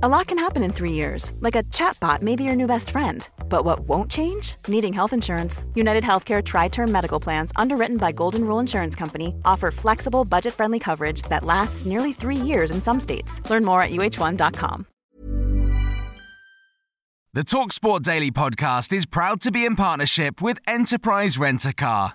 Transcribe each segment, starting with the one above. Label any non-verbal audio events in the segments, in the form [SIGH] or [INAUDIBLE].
A lot can happen in three years, like a chatbot may be your new best friend. But what won't change? Needing health insurance. United Healthcare Tri Term Medical Plans, underwritten by Golden Rule Insurance Company, offer flexible, budget friendly coverage that lasts nearly three years in some states. Learn more at uh1.com. The Talksport Daily podcast is proud to be in partnership with Enterprise Rent a Car.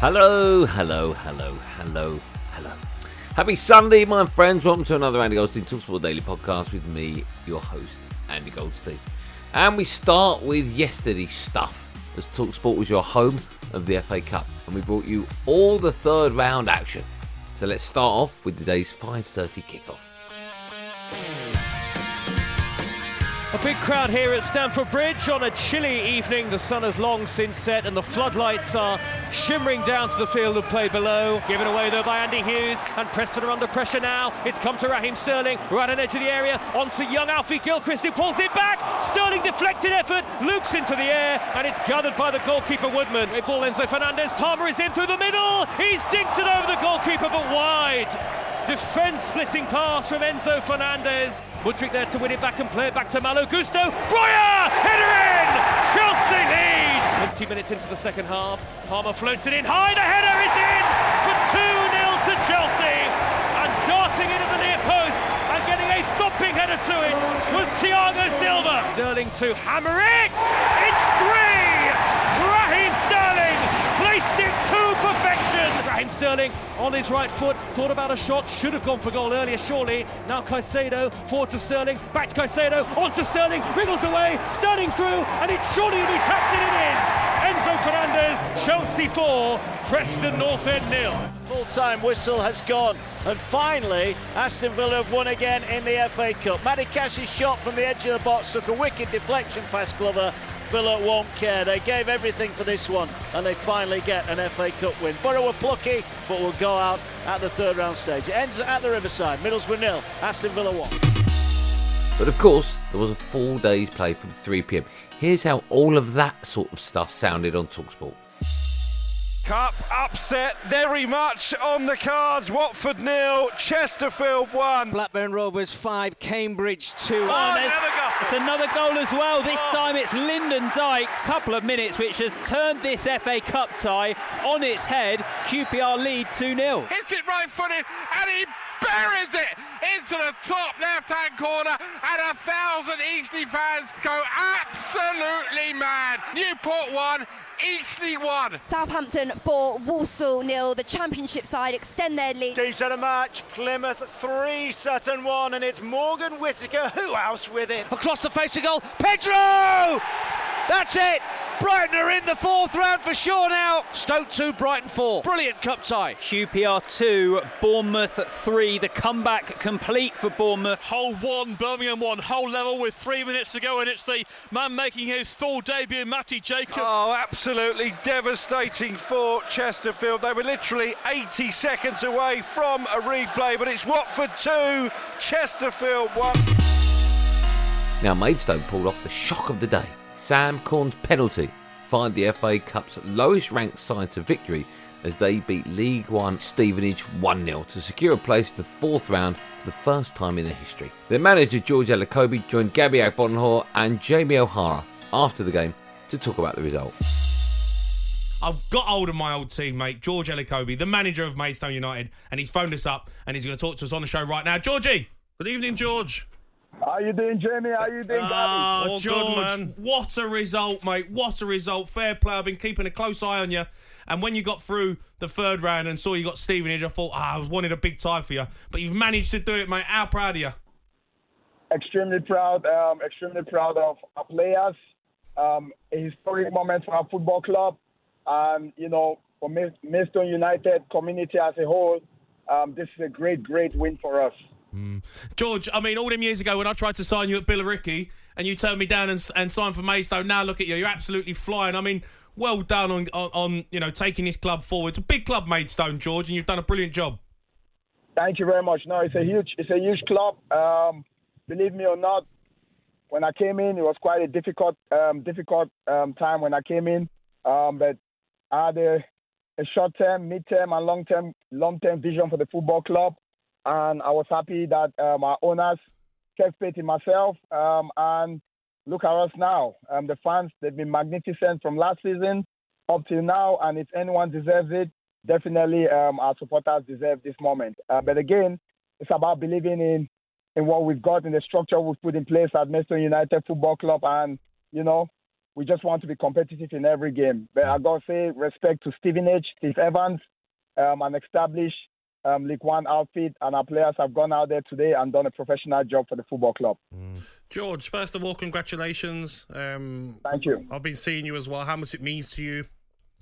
Hello, hello, hello, hello, hello. Happy Sunday, my friends. Welcome to another Andy Goldstein Talksport Daily podcast with me, your host, Andy Goldstein. And we start with yesterday's stuff, as Talksport was your home of the FA Cup, and we brought you all the third round action. So let's start off with today's 5:30 kickoff. A big crowd here at Stamford Bridge on a chilly evening. The sun has long since set and the floodlights are shimmering down to the field of play below. Given away though by Andy Hughes and Preston are under pressure now. It's come to Raheem Sterling right on edge of the area. On to young Alfie Gilchrist who pulls it back. Sterling deflected effort, loops into the air and it's gathered by the goalkeeper Woodman. It ball Enzo Fernandez. Palmer is in through the middle. He's dinked it over the goalkeeper but wide. Defence splitting pass from Enzo Fernandez. Mudryk there to win it back and play it back to Malo Gusto. Breuer! Header in! Chelsea lead! 20 minutes into the second half. Palmer floats it in high. The header is in for 2 0 to Chelsea. And darting into the near post and getting a thumping header to it was Thiago Silva. Sterling to hammer it! It's three! Raheem Sterling placed it to perfection. Raheem Sterling on his right foot, thought about a shot, should have gone for goal earlier, surely. Now Caicedo, forward to Sterling, back to Caicedo, on to Sterling, wriggles away, Sterling through, and it surely will be tapped in, it is. Enzo Fernandez, Chelsea 4, Preston North End nil. Full-time whistle has gone, and finally Aston Villa have won again in the FA Cup. Matty Cash's shot from the edge of the box took a wicked deflection past Glover. Villa won't care. They gave everything for this one, and they finally get an FA Cup win. Borough were plucky, but will go out at the third round stage. It ends at the Riverside. Middlesbrough nil, Aston Villa one. But of course, there was a full day's play from 3 pm. Here's how all of that sort of stuff sounded on Talksport. Cup upset very much on the cards. Watford nil, Chesterfield one. Blackburn Rovers five, Cambridge two. Oh, There's- another goal. it's another goal as well. This Oh. time it's Lyndon Dykes. Couple of minutes, which has turned this FA Cup tie on its head. QPR lead 2 0. hits it right footed and he buries it into the top left hand corner and a thousand Eastleigh fans go absolutely mad. Newport one, Eastleigh one. Southampton 4, Walsall nil. The championship side extend their lead. Teams had a match. Plymouth three, Sutton one, and it's Morgan Whittaker. Who else with it? Across the face of goal, Pedro! That's it! Brighton are in the fourth round for sure now. Stoke 2, Brighton 4. Brilliant cup tie. QPR 2, Bournemouth 3. The comeback complete for Bournemouth. Hull one, Birmingham one, Hull level with three minutes to go, and it's the man making his full debut, Matty Jacob. Oh, absolutely devastating for Chesterfield. They were literally 80 seconds away from a replay, but it's Watford 2, Chesterfield 1. Now, Maidstone pulled off the shock of the day. Sam Corn's penalty fired the FA Cup's lowest ranked side to victory as they beat League One Stevenage 1 0 to secure a place in the fourth round for the first time in their history. Their manager George Elokobi joined Gabby Agbonlahor and Jamie O'Hara after the game to talk about the result. I've got hold of my old teammate, George Elokobi, the manager of Maidstone United, and he's phoned us up and he's going to talk to us on the show right now. Georgie! Good evening, George. How you doing, Jamie? How you doing, Oh, Gabby? All good, man. what a result, mate. What a result. Fair play. I've been keeping a close eye on you. And when you got through the third round and saw you got Stevenage, I thought, ah, I wanted a big tie for you. But you've managed to do it, mate. How proud of you? Extremely proud. Um, extremely proud of our players. Um, a historic moment for our football club, and you know, for Maid- Maidstone United community as a whole. um, this is a great, great win for us. George, I mean, all them years ago when I tried to sign you at Billericay and you turned me down and, and signed for Maidstone, now look at you. You're absolutely flying. I mean, well done on, on, on you know taking this club forward. It's a big club, Maidstone, George, and you've done a brilliant job. Thank you very much. No, it's a huge, it's a huge club. Um, believe me or not, when I came in, it was quite a difficult, um, difficult um, time when I came in. Um, but I had a, a short-term, mid-term, and long-term, long-term vision for the football club, and I was happy that um, our owners kept faith in myself. Um, and look at us now. Um, the fans, they've been magnificent from last season up till now, and if anyone deserves it, definitely um, our supporters deserve this moment. Uh, but again, it's about believing in in what we've got in the structure we've put in place at Maidstone United Football Club, and you know, we just want to be competitive in every game. But I gotta say, respect to Stevenage, Steve Evans, um, an established um, League One outfit, and our players have gone out there today and done a professional job for the football club. George, first of all, congratulations. Um, Thank you. I've been seeing you as well. How much it means to you,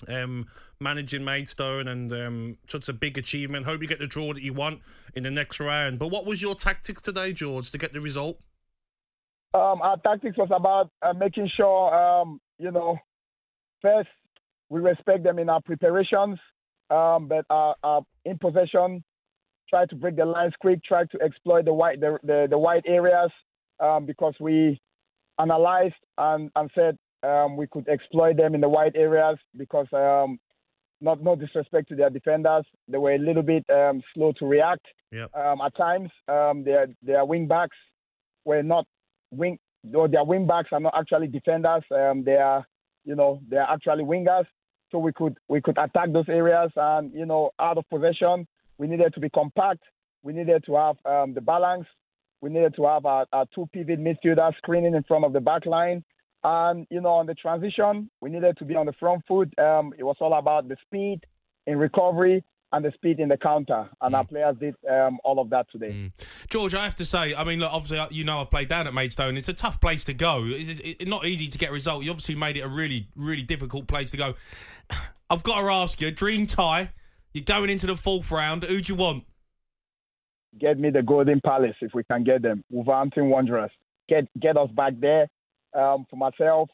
um, managing Maidstone, and um, such a big achievement. Hope you get the draw that you want in the next round. But what was your tactics today, George, to get the result? Um, our tactics was about uh, making sure, um, you know, first we respect them in our preparations, um, but our, our in possession, try to break the lines quick, try to exploit the white the the, the white areas, um, because we analyzed and, and said um, we could exploit them in the white areas because um, not no disrespect to their defenders, they were a little bit um, slow to react. Yep. Um, at times, um, their their wing backs were not wing. Though their wing backs are not actually defenders. Um, they are, you know, they are actually wingers. So we could we could attack those areas, and you know, out of possession, we needed to be compact. We needed to have um, the balance. We needed to have our, our two pivot midfielders screening in front of the back line. And, you know, on the transition, we needed to be on the front foot. Um, it was all about the speed in recovery and the speed in the counter. And our players did um, all of that today. George, I have to say, I mean, look, obviously, uh, you know, I've played down at Maidstone. It's a tough place to go. It's, it's not easy to get a result. You obviously made it a really, really difficult place to go. [SIGHS] I've got to ask you, dream tie. You're going into the fourth round. Who do you want? Get me the Golden Palace if we can get them. Wolverhampton Wanderers. Get get us back there. Um, for myself,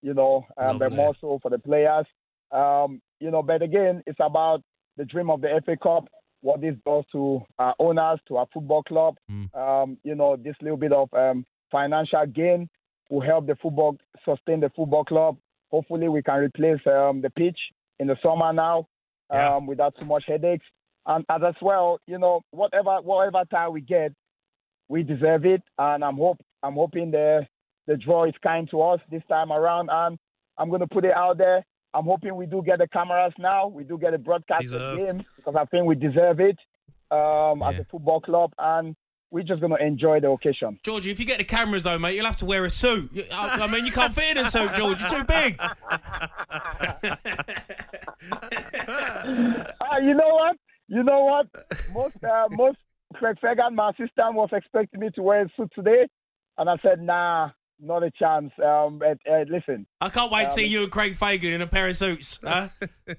you know, um, but more so for the players. Um, you know, but again, it's about the dream of the FA Cup. What this does to our owners, to our football club. Um, you know, this little bit of um, financial gain will help the football sustain the football club. Hopefully, we can replace um, the pitch in the summer now um, without too much headaches. And as as well, you know, whatever whatever time we get, we deserve it. And I'm hope I'm hoping the the draw is kind to us this time around. And I'm going to put it out there. I'm hoping we do get the cameras now. We do get a broadcast of the game because I think we deserve it um, as a football club. And we're just going to enjoy the occasion. Georgie, if you get the cameras though, mate, you'll have to wear a suit. I, I mean, you can't fit in a suit, George. You're too big. [LAUGHS] Ah, you know what? You know what? Most uh, most Craig Fagan, my assistant, was expecting me to wear a suit today, and I said, "Nah, not a chance." Um, but, uh, listen, I can't wait to Um, see you and Craig Fagan in a pair of suits. Huh? [LAUGHS] [LAUGHS] all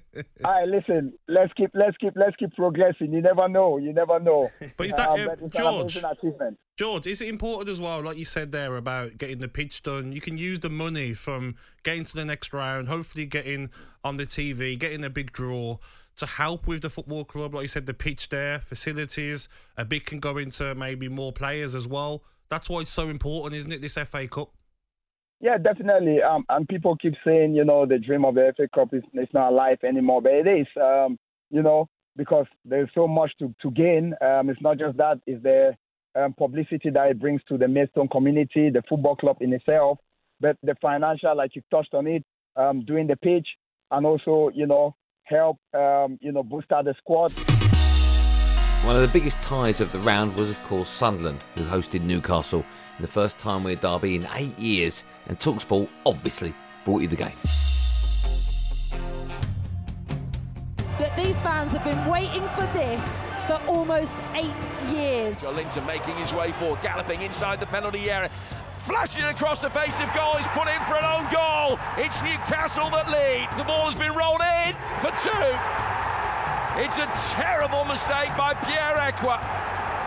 right, listen. Let's keep let's keep let's keep progressing. You never know. You never know. But is that, Um, uh, but it's an George? achievement. George, is it important as well, like you said there about getting the pitch done? You can use the money from getting to the next round, hopefully getting on the TV, getting a big draw to help with the football club. Like you said, the pitch there, facilities, a bit can go into maybe more players as well. That's why it's so important, isn't it? This FA Cup. Yeah, definitely. Um, and people keep saying, you know, the dream of the FA Cup is it's not alive anymore, but it is. Um, you know, because there's so much to to gain. Um, it's not just that; it's the um, publicity that it brings to the Maidstone community, the football club in itself, but the financial, like you touched on it, um, doing the pitch, and also, you know, help, um, you know, boost out the squad. One of the biggest ties of the round was, of course, Sunderland, who hosted Newcastle in the first Tyne-Wear derby in eight years, and Talksport obviously brought you the game. But these fans have been waiting for this for almost eight years. Joelinton making his way forward, galloping inside the penalty area. Flashing across the face of goal, he's put in for an own goal. It's Newcastle that lead. The ball has been rolled in for two. It's a terrible mistake by Pierre Ekwah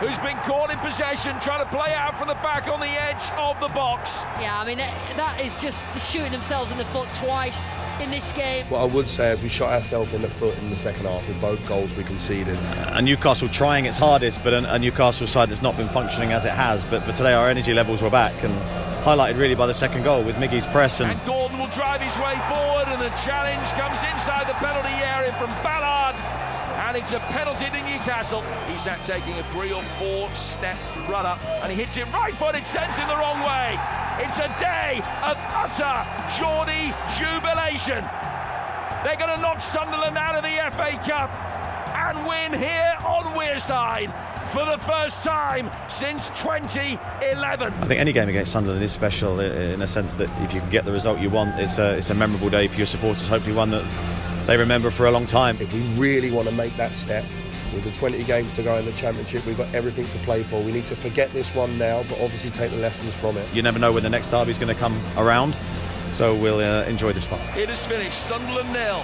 who's been caught in possession, trying to play out from the back on the edge of the box. Yeah, I mean, that is just shooting themselves in the foot twice in this game. What I would say is we shot ourselves in the foot in the second half with both goals we conceded. And Newcastle trying its hardest, but a, a Newcastle side that's not been functioning as it has. But, but today our energy levels were back and highlighted really by the second goal with Miggy's press. And, and Gordon will drive his way forward, and the challenge comes inside the penalty area from Ballard and it's a penalty to Newcastle. He's at taking a three or four step run up, and he hits it right foot. footed, sends him the wrong way. It's a day of utter Geordie jubilation. They're going to knock Sunderland out of the FA Cup and win here on Wearside for the first time since 2011. I think any game against Sunderland is special in a sense that if you can get the result you want, it's a, it's a memorable day for your supporters, hopefully one that they remember for a long time. If we really want to make that step, with the 20 games to go in the championship, we've got everything to play for. We need to forget this one now, but obviously take the lessons from it. You never know when the next derby is going to come around, so we'll uh, enjoy this one. It is finished. Sunderland nil,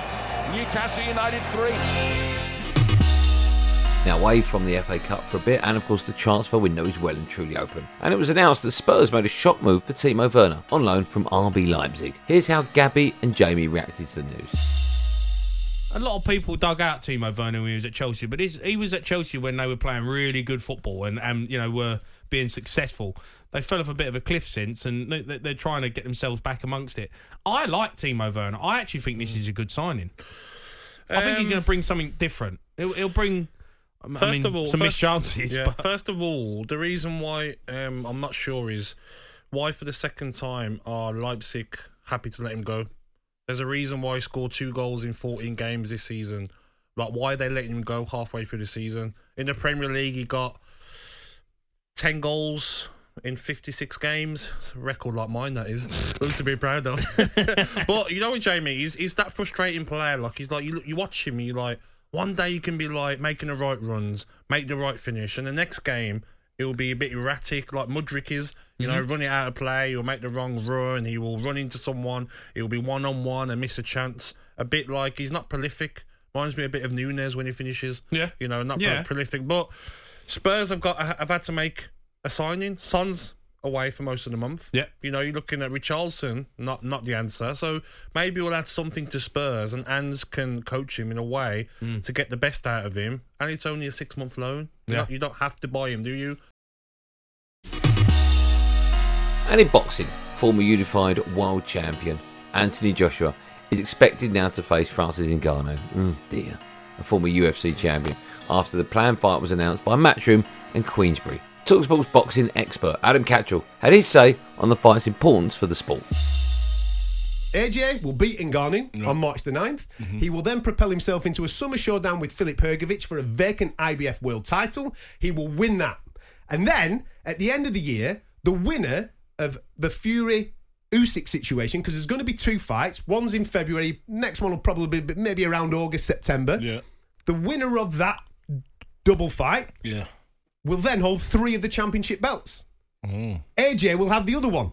Newcastle United three. Now away from the FA Cup for a bit, and of course the transfer window is well and truly open. And it was announced that Spurs made a shock move for Timo Werner on loan from RB Leipzig. Here's how Gabby and Jamie reacted to the news a lot of people dug out Timo Werner when he was at Chelsea, but he was at Chelsea when they were playing really good football and, and you know were being successful. They fell off a bit of a cliff since, and they, are trying to get themselves back amongst it. I like Timo Werner. I actually think this is a good signing. I think he's um, going to bring something different. He'll, he'll bring. First I mean, of all, some first, chances. Yeah, but... First of all, the reason why um, I'm not sure is why, for the second time, are Leipzig happy to let him go? There's a reason why he scored two goals in 14 games this season. Like, why are they letting him go halfway through the season? In the Premier League, he got 10 goals in 56 games. It's a record like mine, that is. [LAUGHS] To be proud of. [LAUGHS] but you know what, Jamie? He's, he's that frustrating player. Like, he's like, you, you watch him, you like, one day you can be like making the right runs, make the right finish, and the next game, He'll be a bit erratic, like Mudryk is. You mm-hmm. know, run it out of play. He'll make the wrong run. He will run into someone. He'll be one on one and miss a chance. A bit like he's not prolific. Reminds me a bit of Nunez when he finishes. Yeah. You know, not yeah. prolific. But Spurs have got have had to make a signing. Son's away for most of the month. Yeah. You know, you're looking at Richarlison, not not the answer. So maybe we'll add something to Spurs and Ange can coach him in a way mm. to get the best out of him. And it's only a six month loan. Yeah. You, don't, you don't have to buy him, do you? And in boxing, former unified world champion Anthony Joshua is expected now to face Francis Ngannou. Mm, dear. A former UFC champion after the planned fight was announced by Matchroom and Queensberry. Talksport's boxing expert Adam Catterall had his say on the fight's importance for the sport. AJ will beat Ngannou on March the 9th. Mm-hmm. He will then propel himself into a summer showdown with Filip Hrgovic for a vacant IBF world title. He will win that. And then, at the end of the year, the winner of the Fury Usyk situation because there's going to be two fights. One's in February. Next one will probably be maybe around August, September. Yeah. The winner of that double fight. Yeah. Will then hold three of the championship belts. Mm. AJ will have the other one.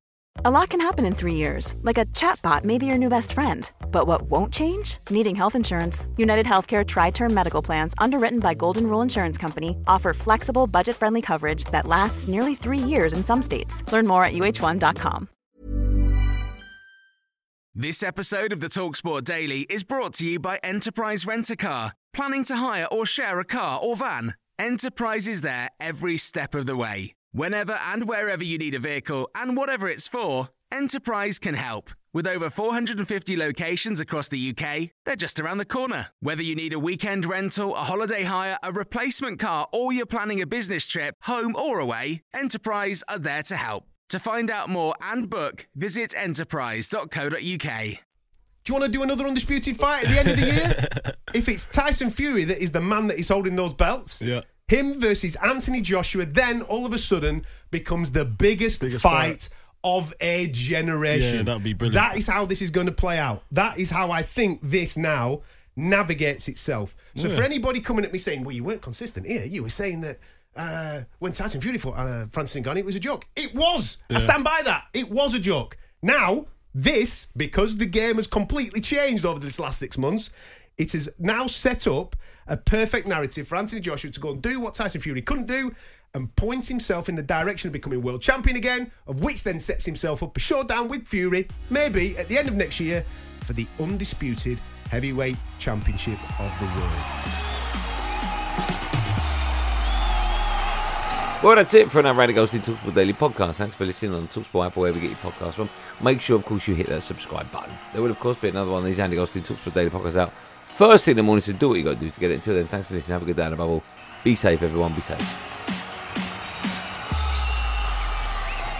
A lot can happen in three years, like a chatbot may be your new best friend. But what won't change? Needing health insurance. United Healthcare Tri Term Medical Plans, underwritten by Golden Rule Insurance Company, offer flexible, budget friendly coverage that lasts nearly three years in some states. Learn more at uh1.com. This episode of the Talksport Daily is brought to you by Enterprise Rent a Car. Planning to hire or share a car or van? Enterprise is there every step of the way. Whenever and wherever you need a vehicle and whatever it's for, Enterprise can help. With over 450 locations across the UK, they're just around the corner. Whether you need a weekend rental, a holiday hire, a replacement car, or you're planning a business trip, home or away, Enterprise are there to help. To find out more and book, visit enterprise.co.uk. Do you want to do another undisputed fight at the end of the year? [LAUGHS] if it's Tyson Fury that is the man that is holding those belts, Yeah. Him versus Anthony Joshua, then all of a sudden becomes the biggest, fight, of a generation. Yeah, that'd be brilliant. That is how this is going to play out. That is how I think this now navigates itself. So Yeah. for anybody coming at me saying, "Well, you weren't consistent here," you were saying that. Uh, when Tyson Fury fought uh, Francis Ngannou, it was a joke. It was. I stand by that. It was a joke. Now, this, because the game has completely changed over this last six months, it is now set up a perfect narrative for Anthony Joshua to go and do what Tyson Fury couldn't do and point himself in the direction of becoming world champion again, of which then sets himself up a showdown with Fury, maybe at the end of next year, for the undisputed heavyweight championship of the world. Well, that's it for another Andy Goldstein Talksport Daily podcast. Thanks for listening on Talksport app wherever you get your podcast from. Make sure, of course, you hit that subscribe button. There will, of course, be another one of these Andy Goldstein Talksport Daily podcasts out first thing in the morning, so do what you got to do to get it. Until then, thanks for listening. Have a good day, and above all, be safe, everyone. Be safe.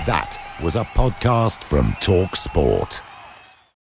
That was a podcast from Talk Sport.